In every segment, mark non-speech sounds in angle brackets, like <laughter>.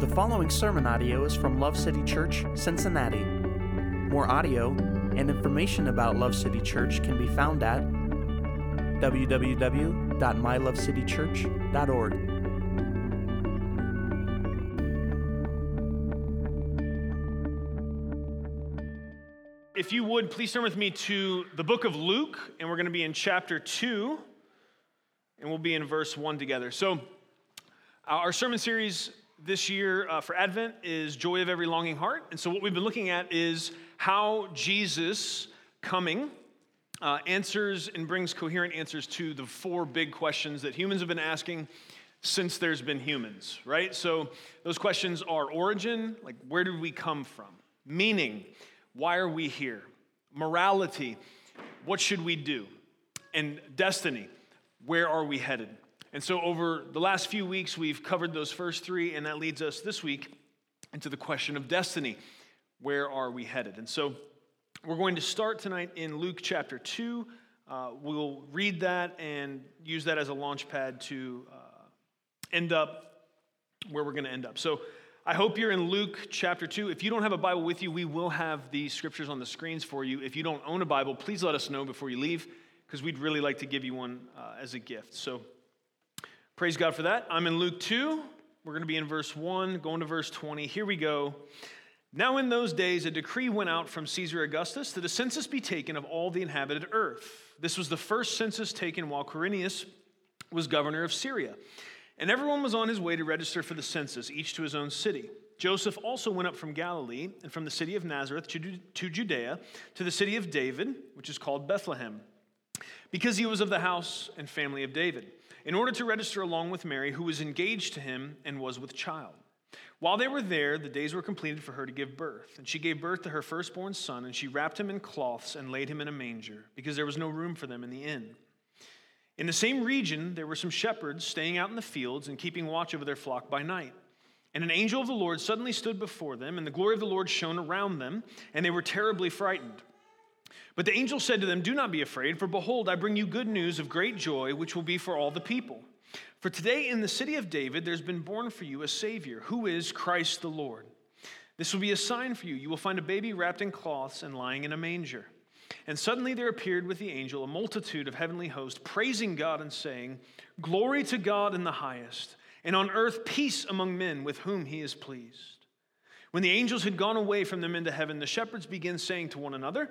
The following sermon audio is from Love City Church, Cincinnati. More audio and information about Love City Church can be found at www.mylovecitychurch.org. If you would, please turn with me to the book of Luke, and we're going to be in chapter 2, and we'll be in verse 1 together. So, our sermon series this year uh, for Advent is Joy of Every Longing Heart. And so, what we've been looking at is how Jesus coming uh, answers and brings coherent answers to the four big questions that humans have been asking since there's been humans, right? So, those questions are origin, like where did we come from? Meaning, why are we here? Morality, what should we do? And destiny, where are we headed? And so, over the last few weeks, we've covered those first three, and that leads us this week into the question of destiny. Where are we headed? And so, we're going to start tonight in Luke chapter 2. Uh, we'll read that and use that as a launch pad to uh, end up where we're going to end up. So, I hope you're in Luke chapter 2. If you don't have a Bible with you, we will have the scriptures on the screens for you. If you don't own a Bible, please let us know before you leave because we'd really like to give you one uh, as a gift. So praise God for that. I'm in Luke 2. We're going to be in verse 1, going to verse 20. Here we go. Now, in those days, a decree went out from Caesar Augustus that a census be taken of all the inhabited earth. This was the first census taken while Quirinius was governor of Syria. And everyone was on his way to register for the census, each to his own city. Joseph also went up from Galilee and from the city of Nazareth to Judea to the city of David, which is called Bethlehem, because he was of the house and family of David, in order to register along with Mary, who was engaged to him and was with child. While they were there, the days were completed for her to give birth. And she gave birth to her firstborn son, and she wrapped him in cloths and laid him in a manger, because there was no room for them in the inn. In the same region, there were some shepherds staying out in the fields and keeping watch over their flock by night. And an angel of the Lord suddenly stood before them, and the glory of the Lord shone around them, and they were terribly frightened. But the angel said to them, Do not be afraid, for behold, I bring you good news of great joy, which will be for all the people. For today in the city of David there's been born for you a Savior, who is Christ the Lord. This will be a sign for you. You will find a baby wrapped in cloths and lying in a manger. And suddenly there appeared with the angel a multitude of heavenly hosts, praising God and saying, Glory to God in the highest, and on earth peace among men with whom he is pleased. When the angels had gone away from them into heaven, the shepherds began saying to one another,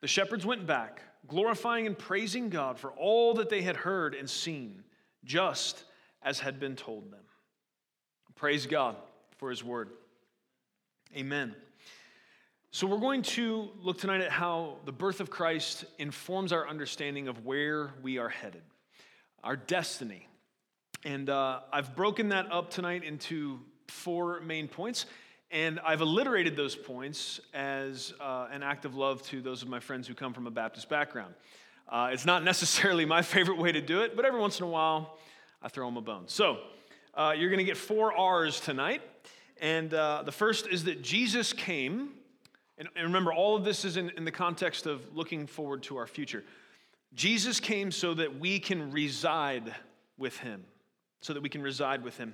The shepherds went back, glorifying and praising God for all that they had heard and seen, just as had been told them. Praise God for his word. Amen. So, we're going to look tonight at how the birth of Christ informs our understanding of where we are headed, our destiny. And uh, I've broken that up tonight into four main points, and I've alliterated those points as uh, an act of love to those of my friends who come from a Baptist background. Uh, it's not necessarily my <laughs> favorite way to do it, but every once in a while, I throw them a bone. So, uh, you're going to get four R's tonight. And uh, the first is that Jesus came and, and remember, all of this is in, in the context of looking forward to our future. Jesus came so that we can reside with him, so that we can reside with him.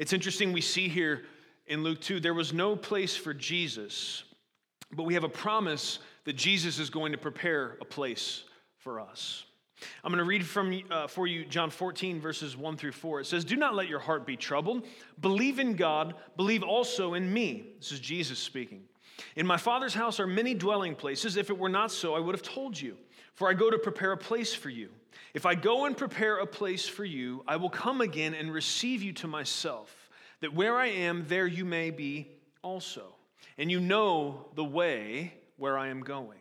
It's interesting, we see here in Luke 2, there was no place for Jesus, but we have a promise that Jesus is going to prepare a place for us. I'm going to read from uh, for you John 14 verses 1 through 4. It says, "Do not let your heart be troubled. Believe in God, believe also in me." This is Jesus speaking. In my Father's house are many dwelling places. If it were not so, I would have told you. For I go to prepare a place for you. If I go and prepare a place for you, I will come again and receive you to myself, that where I am, there you may be also. And you know the way where I am going.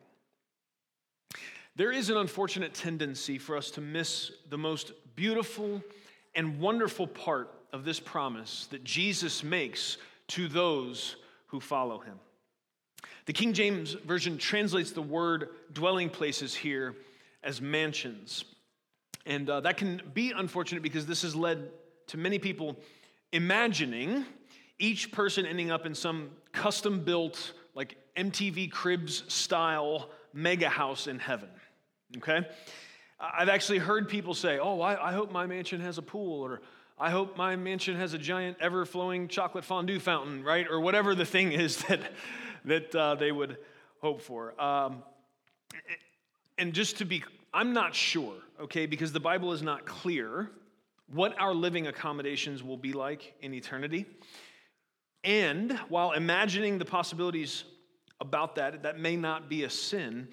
There is an unfortunate tendency for us to miss the most beautiful and wonderful part of this promise that Jesus makes to those who follow him. The King James Version translates the word dwelling places here as mansions. And uh, that can be unfortunate because this has led to many people imagining each person ending up in some custom built, like MTV Cribs style mega house in heaven. Okay? I've actually heard people say, Oh, I, I hope my mansion has a pool, or I hope my mansion has a giant ever flowing chocolate fondue fountain, right? Or whatever the thing is <laughs> that, that uh, they would hope for. Um, and just to be, I'm not sure, okay, because the Bible is not clear what our living accommodations will be like in eternity. And while imagining the possibilities about that, that may not be a sin,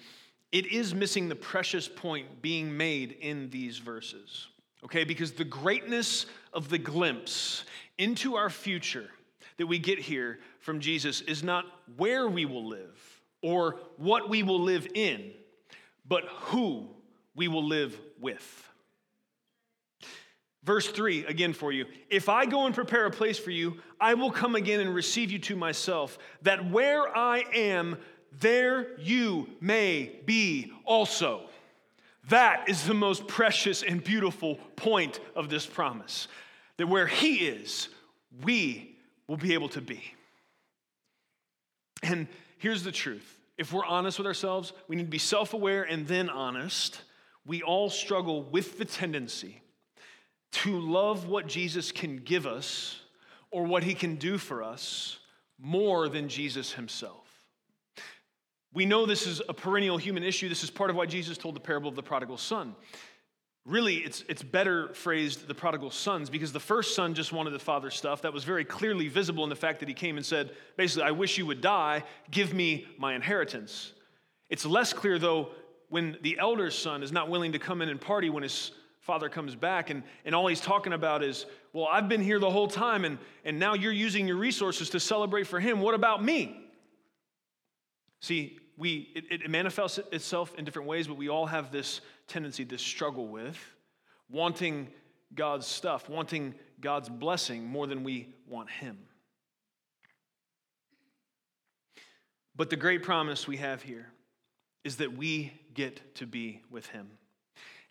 it is missing the precious point being made in these verses. Okay, because the greatness of the glimpse into our future that we get here from Jesus is not where we will live or what we will live in, but who we will live with. Verse 3, again for you. If I go and prepare a place for you, I will come again and receive you to myself, that where I am, there you may be also. That is the most precious and beautiful point of this promise. That where He is, we will be able to be. And here's the truth if we're honest with ourselves, we need to be self aware and then honest. We all struggle with the tendency to love what Jesus can give us or what he can do for us more than Jesus himself. We know this is a perennial human issue. This is part of why Jesus told the parable of the prodigal son. Really, it's, it's better phrased the prodigal sons because the first son just wanted the father's stuff. That was very clearly visible in the fact that he came and said, basically, I wish you would die, give me my inheritance. It's less clear, though, when the elder son is not willing to come in and party when his father comes back and, and all he's talking about is, well, I've been here the whole time and, and now you're using your resources to celebrate for him. What about me? See, we, it, it manifests itself in different ways, but we all have this tendency, this struggle with wanting God's stuff, wanting God's blessing more than we want Him. But the great promise we have here is that we get to be with Him.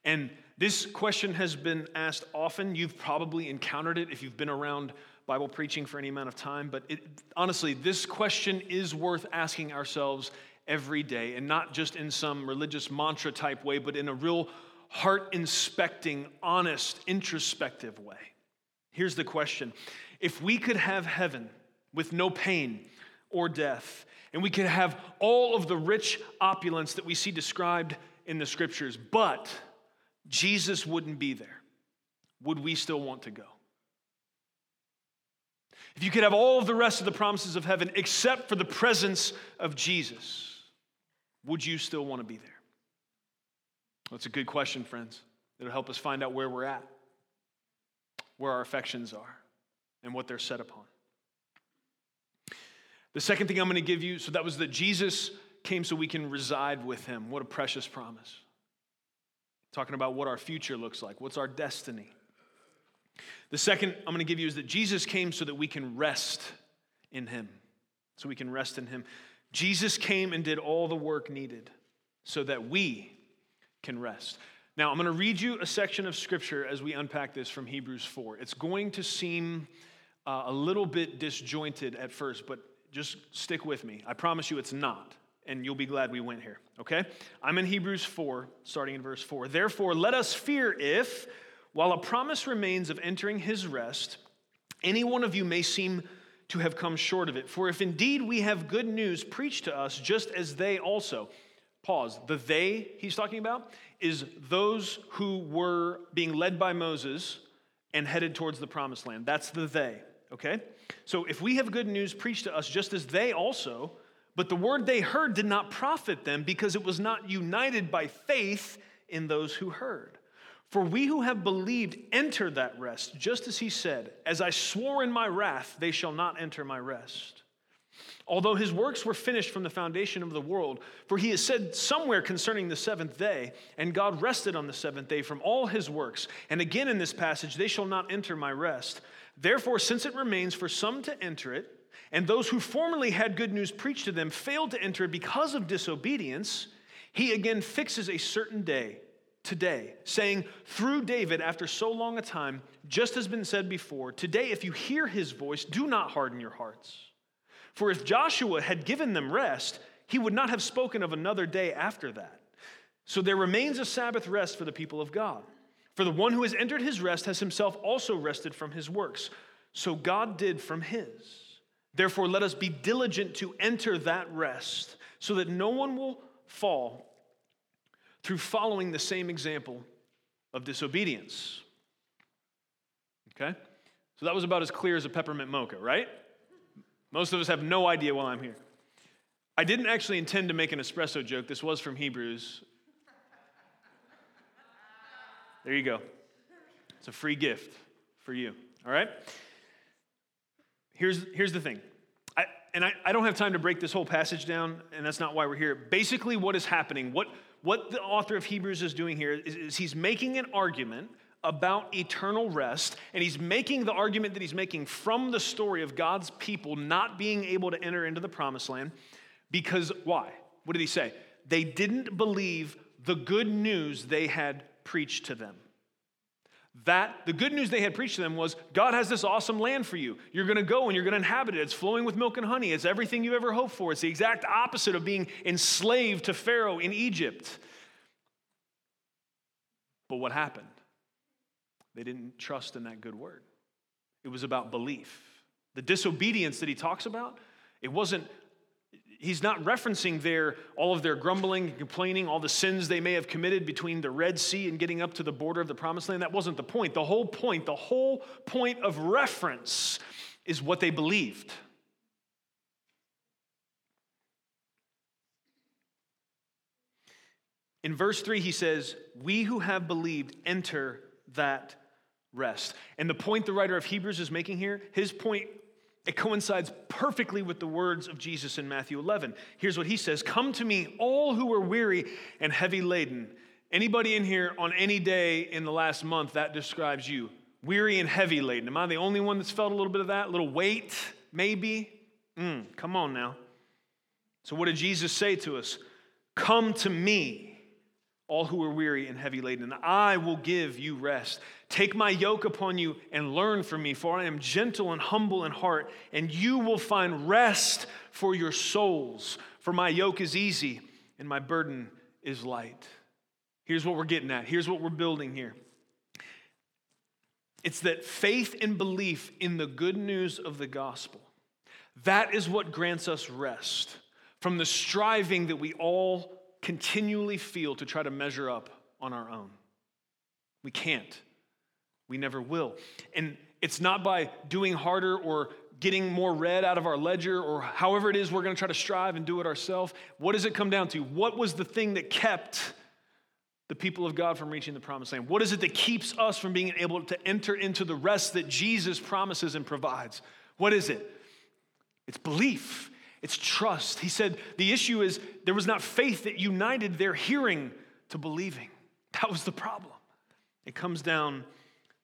And this question has been asked often. You've probably encountered it if you've been around Bible preaching for any amount of time. But it, honestly, this question is worth asking ourselves every day, and not just in some religious mantra type way, but in a real heart inspecting, honest, introspective way. Here's the question If we could have heaven with no pain or death, and we could have all of the rich opulence that we see described in the scriptures, but Jesus wouldn't be there, would we still want to go? If you could have all of the rest of the promises of heaven except for the presence of Jesus, would you still want to be there? That's a good question, friends. It'll help us find out where we're at, where our affections are, and what they're set upon. The second thing I'm going to give you so that was that Jesus came so we can reside with him. What a precious promise. Talking about what our future looks like, what's our destiny. The second I'm going to give you is that Jesus came so that we can rest in him. So we can rest in him. Jesus came and did all the work needed so that we can rest. Now, I'm going to read you a section of scripture as we unpack this from Hebrews 4. It's going to seem uh, a little bit disjointed at first, but just stick with me. I promise you it's not, and you'll be glad we went here, okay? I'm in Hebrews 4, starting in verse 4. Therefore, let us fear if, while a promise remains of entering his rest, any one of you may seem to have come short of it. For if indeed we have good news preached to us, just as they also, pause, the they he's talking about is those who were being led by Moses and headed towards the promised land. That's the they, okay? So if we have good news preached to us, just as they also, but the word they heard did not profit them because it was not united by faith in those who heard. For we who have believed enter that rest, just as he said, As I swore in my wrath, they shall not enter my rest. Although his works were finished from the foundation of the world, for he has said somewhere concerning the seventh day, and God rested on the seventh day from all his works. And again in this passage, they shall not enter my rest. Therefore, since it remains for some to enter it, and those who formerly had good news preached to them failed to enter because of disobedience, he again fixes a certain day, today, saying, through David, after so long a time, just has been said before, today, if you hear his voice, do not harden your hearts. For if Joshua had given them rest, he would not have spoken of another day after that. So there remains a Sabbath rest for the people of God. For the one who has entered his rest has himself also rested from his works. So God did from his. Therefore, let us be diligent to enter that rest, so that no one will fall through following the same example of disobedience. Okay? So that was about as clear as a peppermint mocha, right? Most of us have no idea why I'm here. I didn't actually intend to make an espresso joke. This was from Hebrews. There you go. It's a free gift for you. All right? Here's, here's the thing. I, and I, I don't have time to break this whole passage down, and that's not why we're here. Basically, what is happening, what, what the author of Hebrews is doing here is, is he's making an argument about eternal rest, and he's making the argument that he's making from the story of God's people not being able to enter into the promised land because why? What did he say? They didn't believe the good news they had preached to them. That the good news they had preached to them was God has this awesome land for you. You're going to go and you're going to inhabit it. It's flowing with milk and honey. It's everything you ever hoped for. It's the exact opposite of being enslaved to Pharaoh in Egypt. But what happened? They didn't trust in that good word. It was about belief. The disobedience that he talks about, it wasn't he's not referencing there all of their grumbling and complaining, all the sins they may have committed between the Red Sea and getting up to the border of the promised land. That wasn't the point. The whole point, the whole point of reference is what they believed. In verse 3, he says, We who have believed enter that rest. And the point the writer of Hebrews is making here, his point it coincides perfectly with the words of Jesus in Matthew 11. Here's what he says Come to me, all who are weary and heavy laden. Anybody in here on any day in the last month that describes you? Weary and heavy laden. Am I the only one that's felt a little bit of that? A little weight, maybe? Mm, come on now. So, what did Jesus say to us? Come to me all who are weary and heavy laden, and I will give you rest. Take my yoke upon you and learn from me, for I am gentle and humble in heart, and you will find rest for your souls. For my yoke is easy and my burden is light. Here's what we're getting at. Here's what we're building here. It's that faith and belief in the good news of the gospel. That is what grants us rest from the striving that we all continually feel to try to measure up on our own. We can't. We never will. And it's not by doing harder or getting more red out of our ledger or however it is we're going to try to strive and do it ourselves. What does it come down to? What was the thing that kept the people of God from reaching the promised land? What is it that keeps us from being able to enter into the rest that Jesus promises and provides? What is it? It's belief. It's trust. He said the issue is there was not faith that united their hearing to believing. That was the problem. It comes down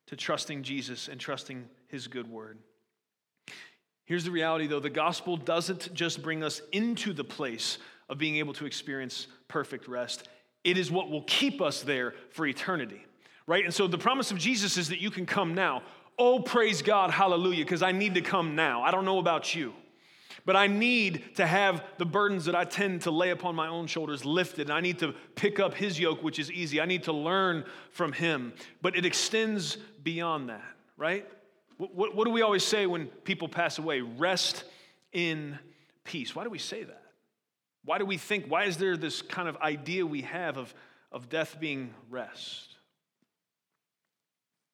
to trusting Jesus and trusting his good word. Here's the reality though the gospel doesn't just bring us into the place of being able to experience perfect rest, it is what will keep us there for eternity, right? And so the promise of Jesus is that you can come now. Oh, praise God, hallelujah, because I need to come now. I don't know about you. But I need to have the burdens that I tend to lay upon my own shoulders lifted. And I need to pick up his yoke, which is easy. I need to learn from him. But it extends beyond that, right? What, what, do we always say when people pass away? Rest in peace. Why do we say that? Why do we think, why is there this kind of idea we have of, of death being rest?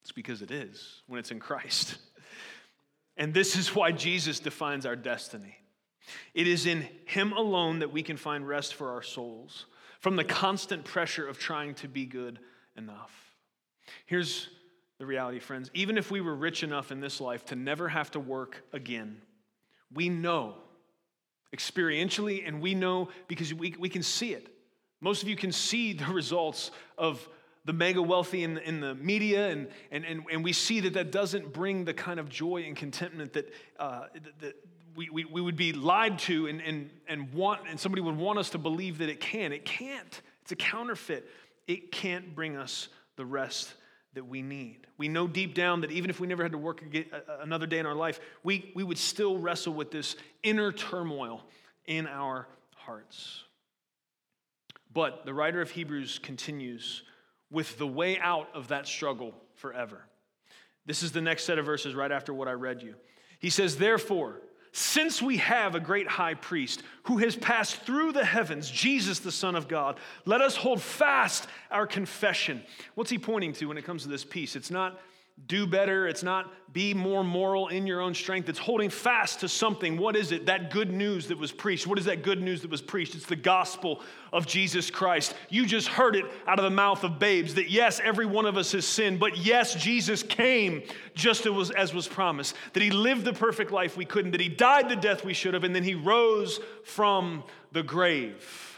It's because it is when it's in Christ. <laughs> And this is why Jesus defines our destiny. It is in Him alone that we can find rest for our souls from the constant pressure of trying to be good enough. Here's the reality, friends. Even if we were rich enough in this life to never have to work again, we know experientially, and we know because we, we can see it. Most of you can see the <laughs> results of, the mega wealthy in, in the media, and, and, and, and we see that that doesn't bring the kind of joy and contentment that, uh, that we, we, we would be lied to and, and, and, want, and somebody would want us to believe that it can. It can't. It's a counterfeit. It can't bring us the rest that we need. We know deep down that even if we never had to work another day in our life, we, we would still wrestle with this inner turmoil in our hearts. But the writer of Hebrews continues with the way out of that struggle forever. This is the next set of verses right after what I read you. He says, Therefore, since we have a great high priest who has passed through the heavens, Jesus, the Son of God, let us hold fast our confession. What's he pointing to when it comes to this peace? It's not do better. It's not be more moral in your own strength. It's holding fast to something. What is it? That good news that was preached. What is that good news that was preached? It's the gospel of Jesus Christ. You just heard it out of the mouth of babes that yes, every one of us has sinned, but yes, Jesus came just as was, promised. That he lived the perfect life we couldn't, that he died the death we should have, and then he rose from the grave.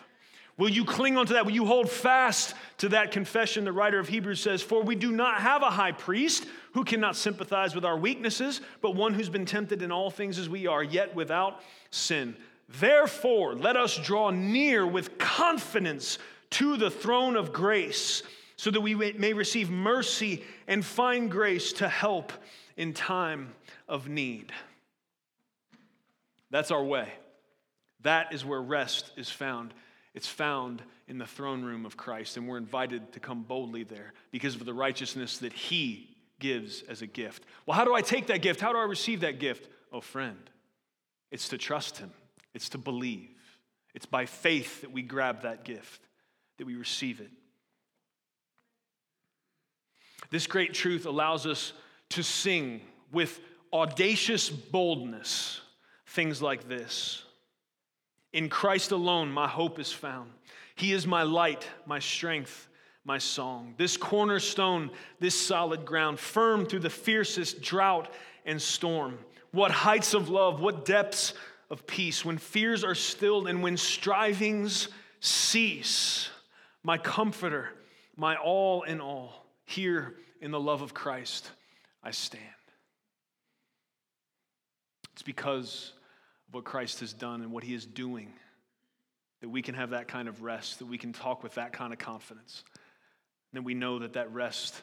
Will you cling on to that? Will you hold fast to that confession? The writer of Hebrews says, For we do not have a high priest who cannot sympathize with our weaknesses, but one who's been tempted in all things as we are, yet without sin. Therefore, let us draw near with confidence to the throne of grace, so that we may receive mercy and find grace to help in time of need. That's our way. That is where rest is found. It's found in the throne room of Christ, and we're invited to come boldly there because of the righteousness that He gives as a gift. Well, how do I take that gift? How do I receive that gift? Oh, friend, it's to trust Him, it's to believe. It's by faith that we grab that gift, that we receive it. This great truth allows us to sing with audacious boldness things like this in Christ alone, my hope is found. He is my light, my strength, my song. This cornerstone, this solid ground, firm through the fiercest drought and storm. What heights of love, what depths of peace, when fears are stilled and when strivings cease. My comforter, my all in all, here in the love of Christ, I stand. It's because what Christ has done and what he is doing, that we can have that kind of rest, that we can talk with that kind of confidence. And we know that that rest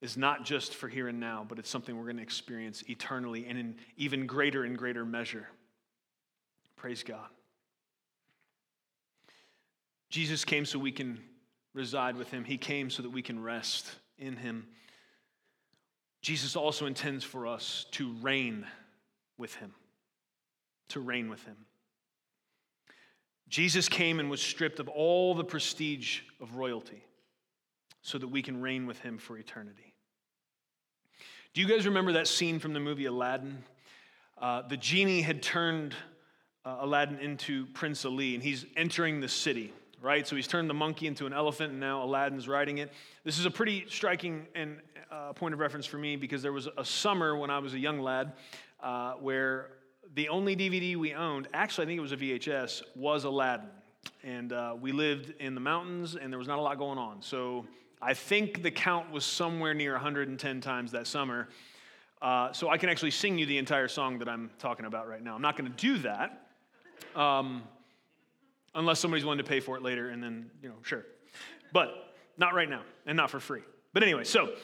is not just for here and now, but it's something we're going to experience eternally and in even greater and greater measure. Praise God. Jesus came so we can reside with him. He came so that we can rest in him. Jesus also intends for us to reign with him to reign with him. Jesus came and was stripped of all the prestige of royalty so that we can reign with him for eternity. Do you guys remember that scene from the movie Aladdin? Uh, the genie had turned uh, Aladdin into Prince Ali, and he's entering the city, right? So he's turned the monkey into an elephant, and now Aladdin's riding it. This is a pretty striking and uh, point of reference for me because there was a summer when I was a young lad uh, where the only DVD we owned, actually, I think it was a VHS, was Aladdin. And uh, we lived in the mountains, and there was not a lot going on. So I think the count was somewhere near 110 times that summer. Uh, so I can actually sing you the entire song that I'm talking about right now. I'm not going to do that, um, unless somebody's willing to pay for it later, and then, you know, sure. But not right now, and not for free. But anyway, so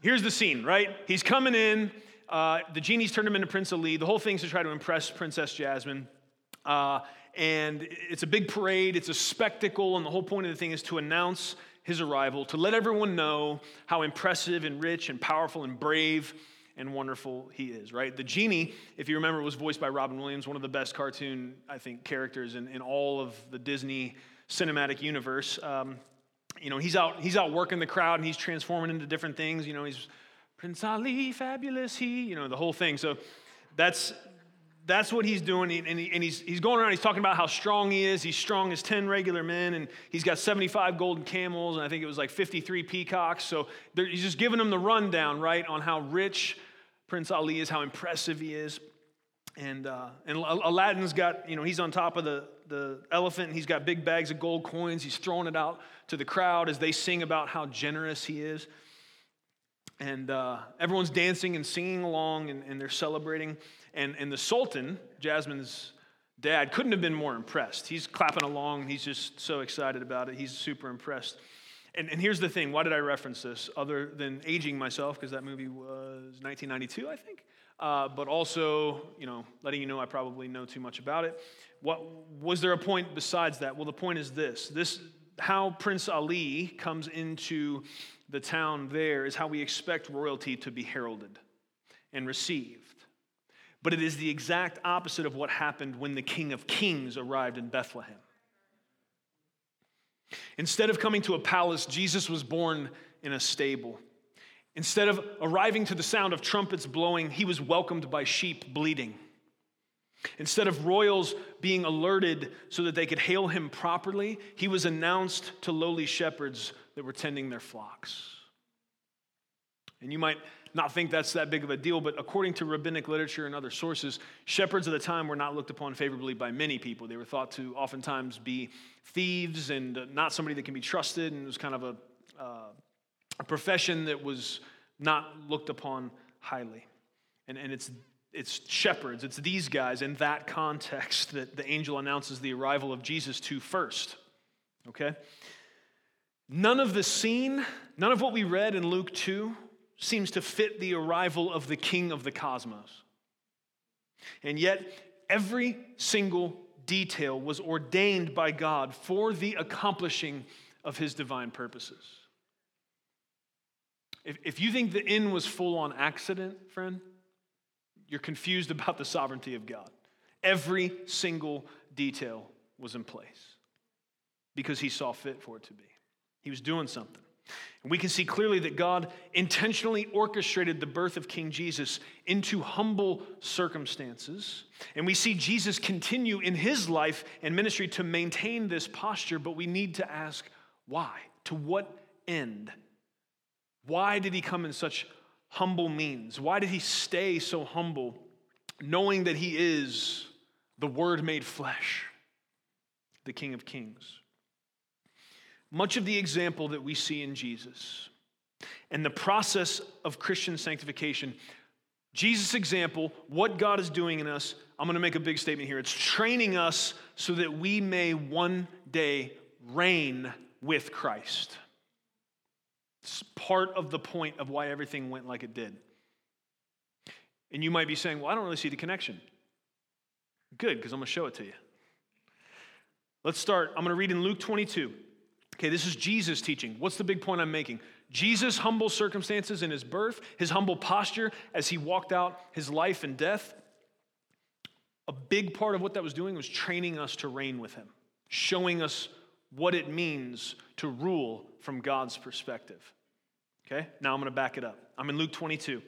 here's the scene, right? He's coming in. Uh, the genies turned him into Prince Ali. The whole thing's to try to impress Princess Jasmine. Uh, and it's a big parade, it's a spectacle, and the whole point of the thing is to announce his arrival, to let everyone know how impressive and rich and powerful and brave and wonderful he is, right? The genie, if you remember, was voiced by Robin Williams, one of the best cartoon, I think, characters in, in all of the Disney cinematic universe. Um, you know, he's out, he's out working the crowd and he's transforming into different things. You know, he's Prince Ali, fabulous he, you know, the whole thing. So that's that's what he's doing. And, he, and he's, he's going around, he's talking about how strong he is. He's strong as 10 regular men, and he's got 75 golden camels, and I think it was like 53 peacocks. So he's just giving them the rundown, right, on how rich Prince Ali is, how impressive he is. And, uh, and Aladdin's got, you know, he's on top of the, the elephant. and He's got big bags of gold coins. He's throwing it out to the crowd as they sing about how generous he is. And uh, everyone's dancing and singing along and, and they're celebrating. And, and the Sultan, Jasmine's dad, couldn't have been more impressed. He's clapping along. He's just so excited about it. He's super impressed. And, and here's the thing why did I reference this other than aging myself? Because that movie was 1992, I think. Uh, but also, you know, letting you know I probably know too much about it. What was there a point besides that? Well, the point is this: this how Prince Ali comes into the town there is how we expect royalty to be heralded and received. But it is the exact opposite of what happened when the King of Kings arrived in Bethlehem. Instead of coming to a palace, Jesus was born in a stable. Instead of arriving to the sound of trumpets blowing, he was welcomed by sheep bleating. Instead of royals being alerted so that they could hail him properly, he was announced to lowly shepherds that were tending their flocks. And you might not think that's that big of a deal, but according to rabbinic literature and other sources, shepherds of the time were not looked upon favorably by many people. They were thought to oftentimes be thieves and not somebody that can be trusted, and it was kind of a, uh, a profession that was not looked upon highly. And, and it's it's shepherds, it's these guys in that context that the angel announces the arrival of Jesus to first. Okay? None of the scene, none of what we read in Luke 2 seems to fit the arrival of the king of the cosmos. And yet, every single detail was ordained by God for the accomplishing of his divine purposes. If, if you think the inn was full on accident, friend, you're confused about the sovereignty of God. Every single detail was in place because he saw fit for it to be. He was doing something. And we can see clearly that God intentionally orchestrated the birth of King Jesus into humble circumstances. And we see Jesus continue in his life and ministry to maintain this posture, but we need to ask why? To what end? Why did he come in such humble means? Why did he stay so humble, knowing that he is the Word made flesh, the King of Kings? Much of the example that we see in Jesus and the process of Christian sanctification, Jesus' example, what God is doing in us, I'm going to make a big statement here. It's training us so that we may one day reign with Christ. It's part of the point of why everything went like it did. And you might be saying, Well, I don't really see the connection. Good, because I'm going to show it to you. Let's start. I'm going to read in Luke 22. Okay, this is Jesus teaching. What's the big point I'm making? Jesus' humble circumstances in his birth, his humble posture as he walked out his life and death. A big part of what that was doing was training us to reign with him, showing us what it means to rule from God's perspective. Okay, now I'm going to back it up. I'm in Luke 22.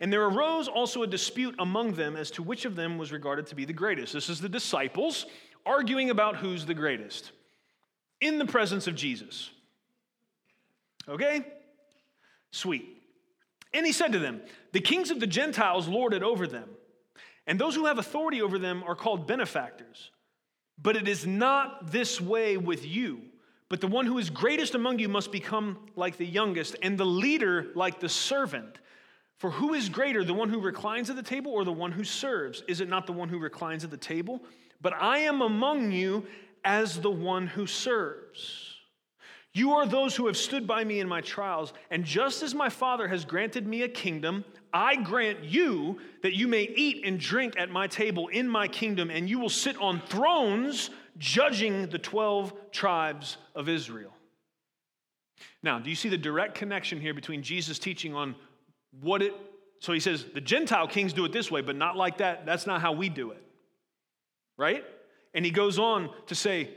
And there arose also a dispute among them as to which of them was regarded to be the greatest. This is the disciples arguing about who's the greatest in the presence of Jesus. Okay? Sweet. And he said to them, The kings of the Gentiles lord it over them, and those who have authority over them are called benefactors. But it is not this way with you. But the one who is greatest among you must become like the youngest, and the leader like the servant. For who is greater, the one who reclines at the table or the one who serves? Is it not the one who reclines at the table? But I am among you as the one who serves. You are those who have stood by me in my trials, and just as my Father has granted me a kingdom, I grant you that you may eat and drink at my table in my kingdom, and you will sit on thrones judging the 12 tribes of Israel. Now, do you see the direct connection here between Jesus' teaching on what it so he says the Gentile kings do it this way, but not like that. That's not how we do it. Right? And he goes on to say,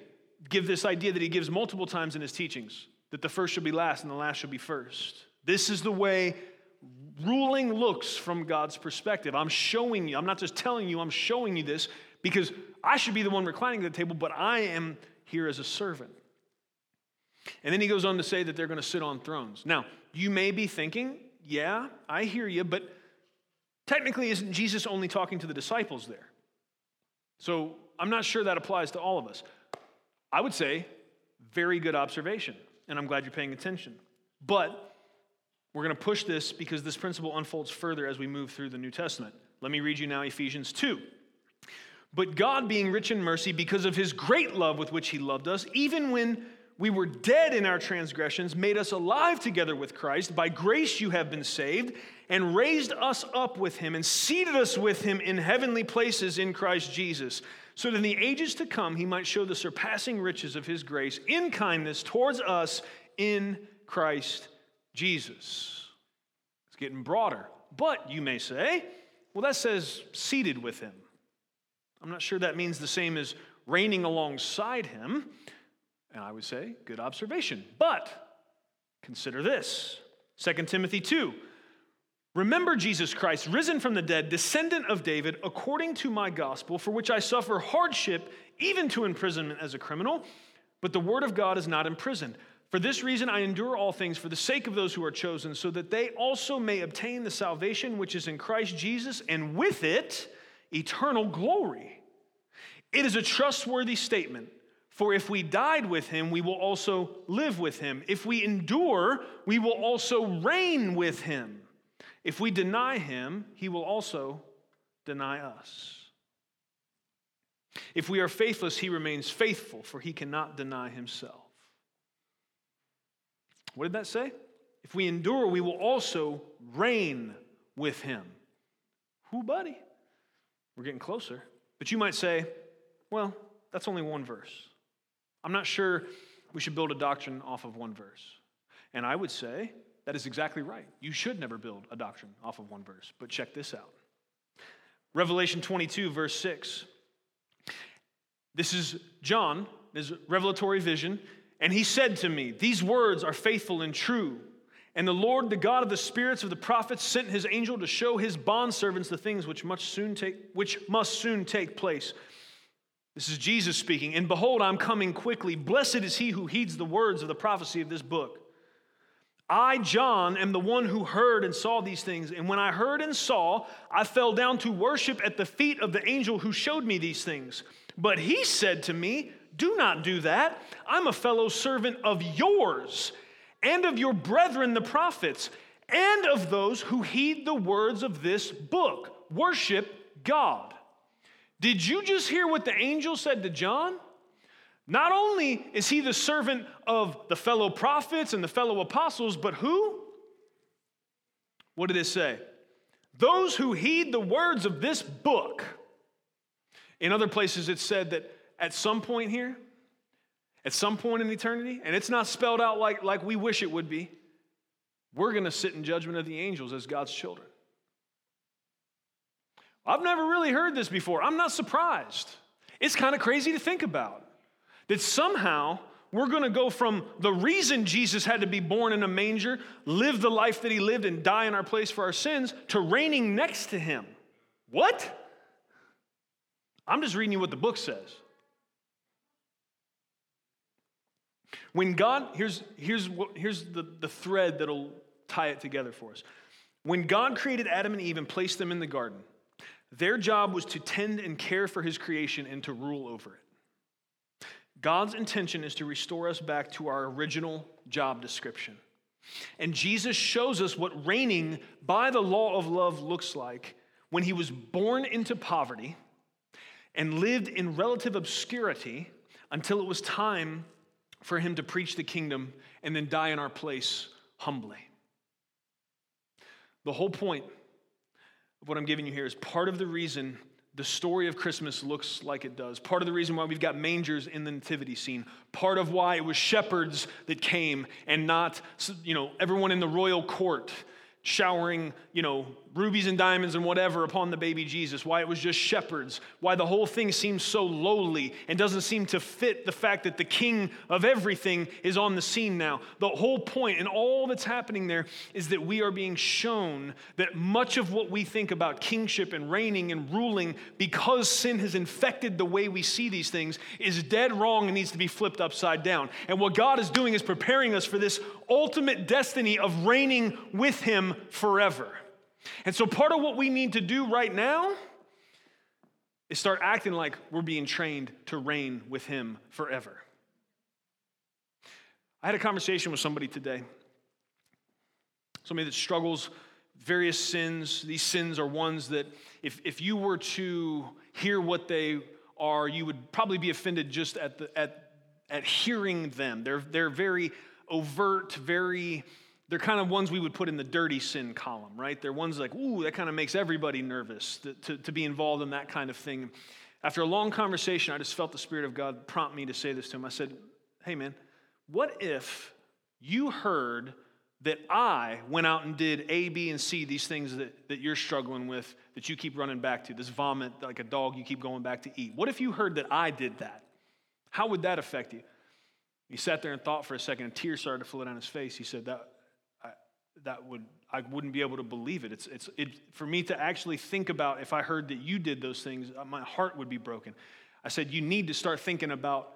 give this idea that he gives multiple times in his teachings that the first should be last and the last should be first. This is the way ruling looks from God's perspective. I'm showing you, I'm not just telling you, I'm showing you this because I should be the one reclining at the table, but I am here as a servant. And then he goes on to say that they're going to sit on thrones. Now, you may be thinking, yeah, I hear you, but technically, isn't Jesus only talking to the disciples there? So I'm not sure that applies to all of us. I would say, very good observation, and I'm glad you're paying attention. But we're going to push this because this principle unfolds further as we move through the New Testament. Let me read you now Ephesians 2. But God, being rich in mercy, because of his great love with which he loved us, even when we were dead in our transgressions, made us alive together with Christ. By grace you have been saved, and raised us up with him, and seated us with him in heavenly places in Christ Jesus, so that in the ages to come he might show the surpassing riches of his grace in kindness towards us in Christ Jesus. It's getting broader. But you may say, well, that says seated with him. I'm not sure that means the same as reigning alongside him. And I would say, good observation. But consider this 2 Timothy 2. Remember Jesus Christ, risen from the dead, descendant of David, according to my gospel, for which I suffer hardship, even to imprisonment as a criminal. But the word of God is not imprisoned. For this reason, I endure all things for the sake of those who are chosen, so that they also may obtain the salvation which is in Christ Jesus, and with it, eternal glory. It is a trustworthy statement. For if we died with him, we will also live with him. If we endure, we will also reign with him. If we deny him, he will also deny us. If we are faithless, he remains faithful, for he cannot deny himself. What did that say? If we endure, we will also reign with him. Who, buddy? We're getting closer. But you might say, well, that's only one verse. I'm not sure we should build a doctrine off of one verse. And I would say that is exactly right. You should never build a doctrine off of one verse. But check this out Revelation 22, verse 6. This is John, his revelatory vision, and he said to me, These words are faithful and true. And the Lord, the God of the spirits of the prophets, sent his angel to show his bondservants the things which, much soon take, which must soon take place. This is Jesus speaking. And behold, I'm coming quickly. Blessed is he who heeds the words of the prophecy of this book. I, John, am the one who heard and saw these things. And when I heard and saw, I fell down to worship at the feet of the angel who showed me these things. But he said to me, Do not do that. I'm a fellow servant of yours and of your brethren, the prophets, and of those who heed the words of this book. Worship God. Did you just hear what the angel said to John? Not only is he the servant of the fellow prophets and the fellow apostles, but who? What did it say? Those who heed the words of this book. In other places, it said that at some point here, at some point in eternity, and it's not spelled out like, like we wish it would be, we're going to sit in judgment of the angels as God's children. I've never really heard this before. I'm not surprised. It's kind of crazy to think about that somehow we're going to go from the reason Jesus had to be born in a manger, live the life that he lived, and die in our place for our sins to reigning next to him. What? I'm just reading you what the book says. When God, here's, here's, what, here's the, the thread that'll tie it together for us. When God created Adam and Eve and placed them in the garden, their job was to tend and care for his creation and to rule over it. God's intention is to restore us back to our original job description. And Jesus shows us what reigning by the law of love looks like when he was born into poverty and lived in relative obscurity until it was time for him to preach the kingdom and then die in our place humbly. The whole point of what I'm giving you here is part of the reason the story of Christmas looks like it does. Part of the reason why we've got mangers in the nativity scene. Part of why it was shepherds that came and not, you know, everyone in the royal court showering, you know, rubies and diamonds and whatever upon the baby Jesus, why it was just shepherds, why the whole thing seems so lowly and doesn't seem to fit the fact that the king of everything is on the scene now. The whole point and all that's happening there is that we are being shown that much of what we think about kingship and reigning and ruling, because sin has infected the way we see these things, is dead wrong and needs to be flipped upside down. And what God is doing is preparing us for this ultimate destiny of reigning with Him forever. And so, part of what we need to do right now is start acting like we're being trained to reign with Him forever. I had a conversation with somebody today, somebody that struggles various sins. These sins are ones that, if, if you were to hear what they are, you would probably be offended just at, the, at, at hearing them. They're, they're very overt, very, they're kind of ones we would put in the dirty sin column, right? They're ones like, ooh, that kind of makes everybody nervous to, to, to be involved in that kind of thing. After a long conversation, I just felt the Spirit of God prompt me to say this to him. I said, hey, man, what if you heard that I went out and did A, B, and C, these things that, that you're struggling with, that you keep running back to, this vomit like a dog you keep going back to eat? What if you heard that I did that? How would that affect you? He sat there and thought for a second, and tears started to flow down his face. He said, That, I, that would, I wouldn't be able to believe it. It's, it's, it. For me to actually think about if I heard that you did those things, uh, my heart would be broken. I said, You need to start thinking about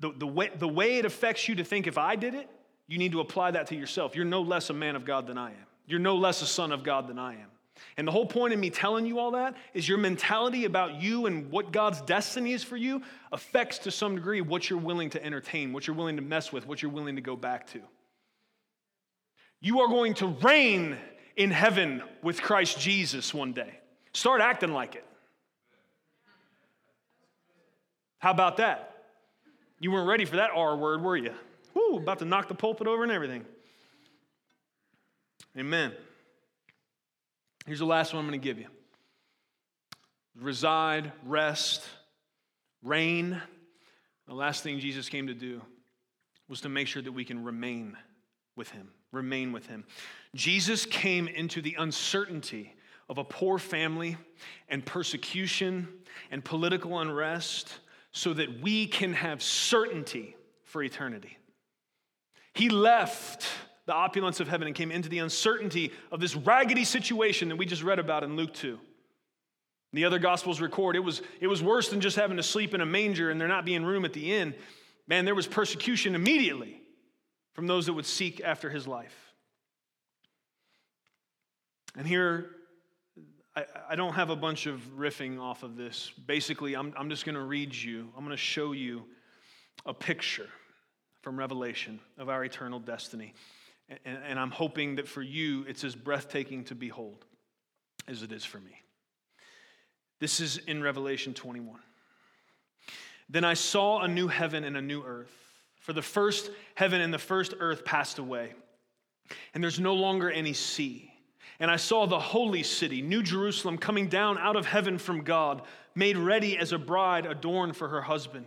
the, the, way, the way it affects you to think if I did it, you need to apply that to yourself. You're no less a man of God than I am. You're no less a son of God than I am. And the whole point of me telling you all that is your mentality about you and what God's destiny is for you affects to some degree what you're willing to entertain, what you're willing to mess with, what you're willing to go back to. You are going to reign in heaven with Christ Jesus one day. Start acting like it. How about that? You weren't ready for that R word, were you? Woo, about to knock the pulpit over and everything. Amen. Here's the last one I'm going to give you reside, rest, reign. The last thing Jesus came to do was to make sure that we can remain with Him. Remain with Him. Jesus came into the uncertainty of a poor family and persecution and political unrest so that we can have certainty for eternity. He left the opulence of heaven and came into the uncertainty of this raggedy situation that we just read about in Luke 2. The other gospels record it was, it was worse than just having to sleep in a manger and there not being room at the inn. Man, there was persecution immediately from those that would seek after his life. And here, I, I don't have a bunch of riffing off of this. Basically, I'm, I'm just going to read you, I'm going to show you a picture from Revelation of our eternal destiny. And, and I'm hoping that for you, it's as breathtaking to behold as it is for me. This is in Revelation 21. Then I saw a new heaven and a new earth. For the first heaven and the first earth passed away, and there's no longer any sea. And I saw the holy city, New Jerusalem, coming down out of heaven from God, made ready as a bride adorned for her husband.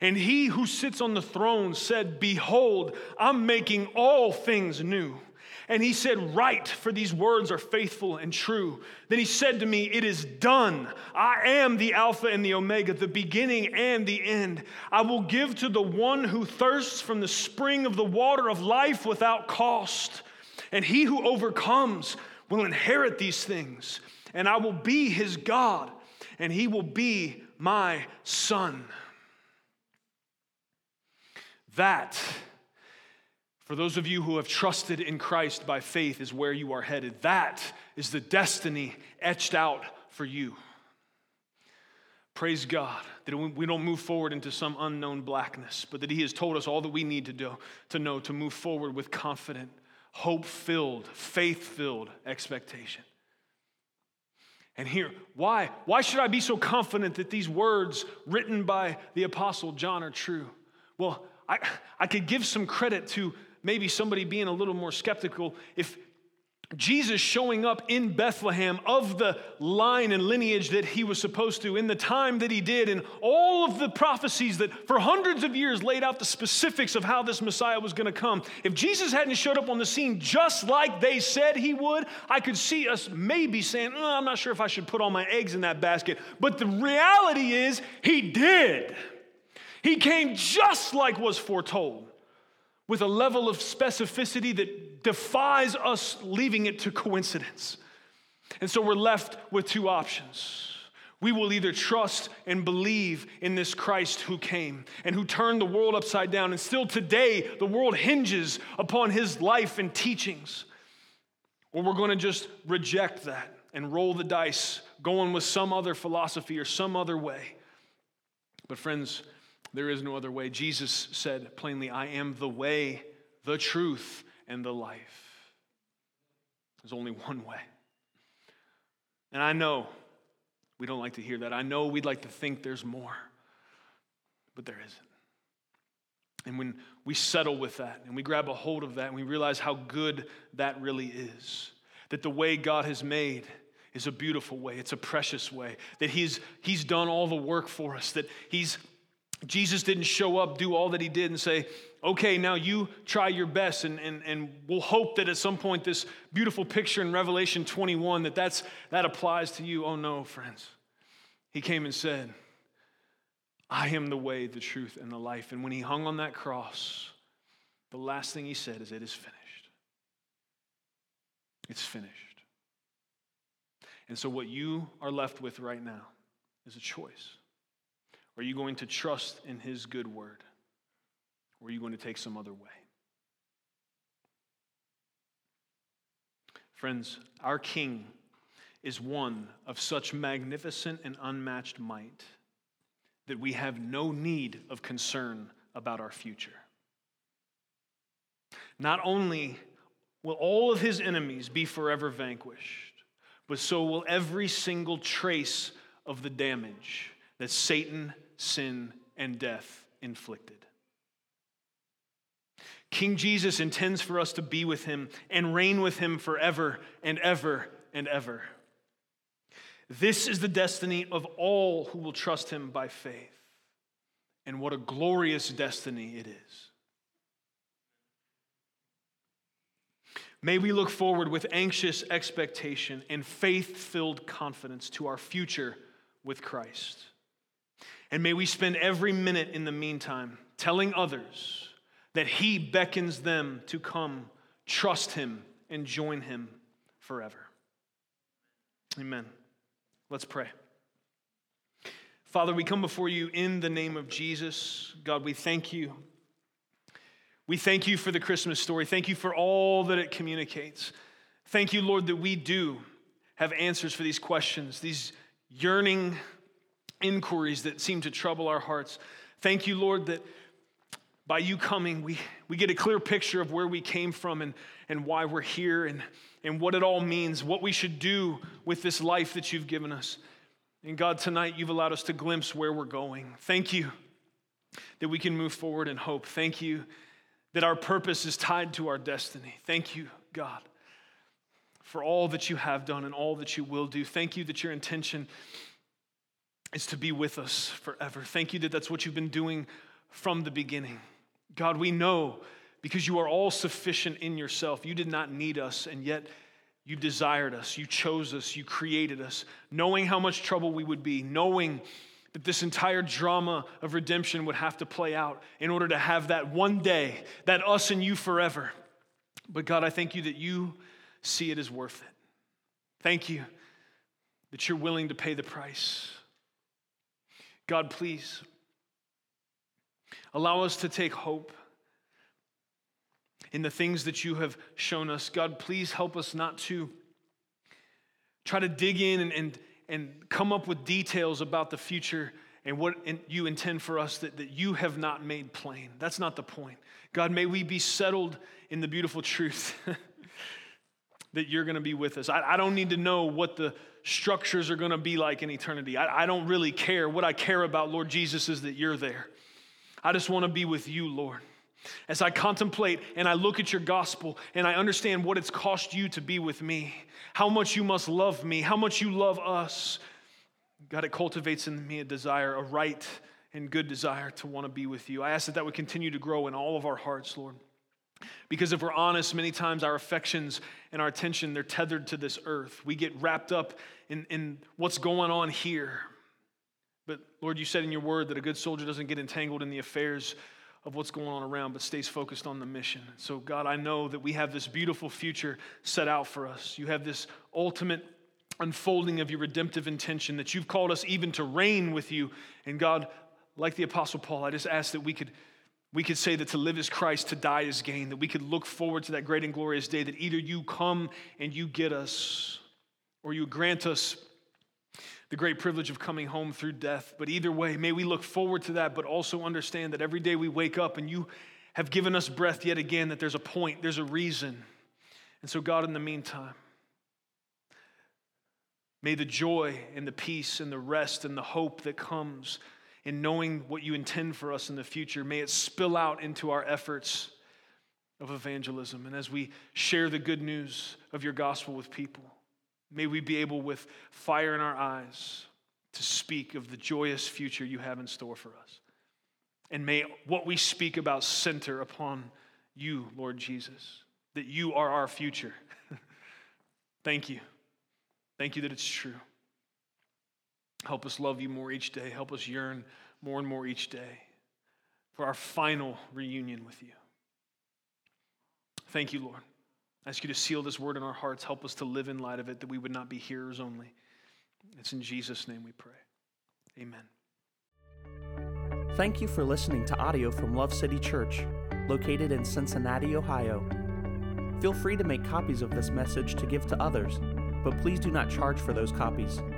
And he who sits on the throne said, Behold, I'm making all things new. And he said, Write, for these words are faithful and true. Then he said to me, It is done. I am the Alpha and the Omega, the beginning and the end. I will give to the one who thirsts from the spring of the water of life without cost. And he who overcomes will inherit these things. And I will be his God, and he will be my son. That, for those of you who have trusted in Christ by faith, is where you are headed. That is the destiny etched out for you. Praise God that we don't move forward into some unknown blackness, but that He has told us all that we need to do to know to move forward with confident, hope filled, faith filled expectation. And here, why? Why should I be so confident that these words written by the Apostle John are true? Well, I, I could give some credit to maybe somebody being a little more skeptical if Jesus showing up in Bethlehem of the line and lineage that he was supposed to in the time that he did, and all of the prophecies that for hundreds of years laid out the specifics of how this Messiah was going to come. If Jesus hadn't showed up on the scene just like they said he would, I could see us maybe saying, oh, I'm not sure if I should put all my eggs in that basket. But the reality is, he did. He came just like was foretold, with a level of specificity that defies us leaving it to coincidence. And so we're left with two options. We will either trust and believe in this Christ who came and who turned the world upside down, and still today the world hinges upon his life and teachings, or we're going to just reject that and roll the dice, going with some other philosophy or some other way. But, friends, there is no other way. Jesus said plainly, I am the way, the truth, and the life. There's only one way. And I know we don't like to hear that. I know we'd like to think there's more, but there isn't. And when we settle with that and we grab a hold of that and we realize how good that really is, that the way God has made is a beautiful way, it's a precious way, that He's, he's done all the work for us, that He's Jesus didn't show up, do all that he did, and say, okay, now you try your best, and, and, and we'll hope that at some point this beautiful picture in Revelation 21 that that's, that applies to you. Oh no, friends. He came and said, I am the way, the truth, and the life. And when he hung on that cross, the last thing he said is, It is finished. It's finished. And so, what you are left with right now is a choice. Are you going to trust in his good word? Or are you going to take some other way? Friends, our King is one of such magnificent and unmatched might that we have no need of concern about our future. Not only will all of his enemies be forever vanquished, but so will every single trace of the damage that Satan sin, and death inflicted. King Jesus intends for us to be with him and reign with him forever and ever and ever. This is the destiny of all who will trust him by faith. And what a glorious destiny it is. May we look forward with anxious expectation and faith filled confidence to our future with Christ. And may we spend every minute in the meantime telling others that He beckons them to come, trust Him, and join Him forever. Amen. Let's pray. Father, we come before you in the name of Jesus. God, we thank you. We thank you for the Christmas story. Thank you for all that it communicates. Thank you, Lord, that we do have answers for these questions, these yearning inquiries that seem to trouble our hearts. Thank you, Lord, that by you coming, we, we get a clear picture of where we came from and, and why we're here and, and what it all means, what we should do with this life that you've given us. And God, tonight you've allowed us to glimpse where we're going. Thank you that we can move forward in hope. Thank you that our purpose is tied to our destiny. Thank you, God, for all that you have done and all that you will do. Thank you that your intention is to be with us forever. Thank you that that's what you've been doing from the beginning. God, we know because you are all sufficient in yourself. You did not need us, and yet you desired us, you chose us, you created us, knowing how much trouble we would be, knowing that this entire drama of redemption would have to play out in order to have that one day, that us and you forever. But God, I thank you that you see it as worth it. Thank you that you're willing to pay the price. God, please allow us to take hope in the things that you have shown us. God, please help us not to try to dig in and, and, and come up with details about the future and what you intend for us that, that you have not made plain. That's not the point. God, may we be settled in the beautiful truth <laughs> that you're going to be with us. I, I don't need to know what the structures are going to be like in eternity. I, I don't really care. What I care about, Lord Jesus, is that you're there. I just want to be with you, Lord. As I contemplate and I look at your gospel and I understand what it's cost you to be with me, how much you must love me, how much you love us, God, it cultivates in me a desire, a right and good desire to want to be with you. I ask that that would continue to grow in all of our hearts, Lord. Because if we're honest, many times our affections and our attention, they're tethered to this earth. We get wrapped up in, in what's going on here. But Lord, you said in your word that a good soldier doesn't get entangled in the affairs of what's going on around, but stays focused on the mission. So, God, I know that we have this beautiful future set out for us. You have this ultimate unfolding of your redemptive intention that you've called us even to reign with you. And God, like the Apostle Paul, I just ask that we could. We could say that to live is Christ, to die is gain, that we could look forward to that great and glorious day that either you come and you get us, or you grant us the great privilege of coming home through death. But either way, may we look forward to that, but also understand that every day we wake up and you have given us breath yet again, that there's a point, there's a reason. And so, God, in the meantime, may the joy and the peace and the rest and the hope that comes in knowing what you intend for us in the future, may it spill out into our efforts of evangelism. And as we share the good news of your gospel with people, may we be able, with fire in our eyes, to speak of the joyous future you have in store for us. And may what we speak about center upon you, Lord Jesus, that you are our future. <laughs> Thank you. Thank you that it's true. Help us love you more each day. Help us yearn more and more each day for our final reunion with you. Thank you, Lord. I ask you to seal this word in our hearts. Help us to live in light of it, that we would not be hearers only. It's in Jesus' name we pray. Amen. Thank you for listening to audio from Love City Church, located in Cincinnati, Ohio. Feel free to make copies of this message to give to others, but please do not charge for those copies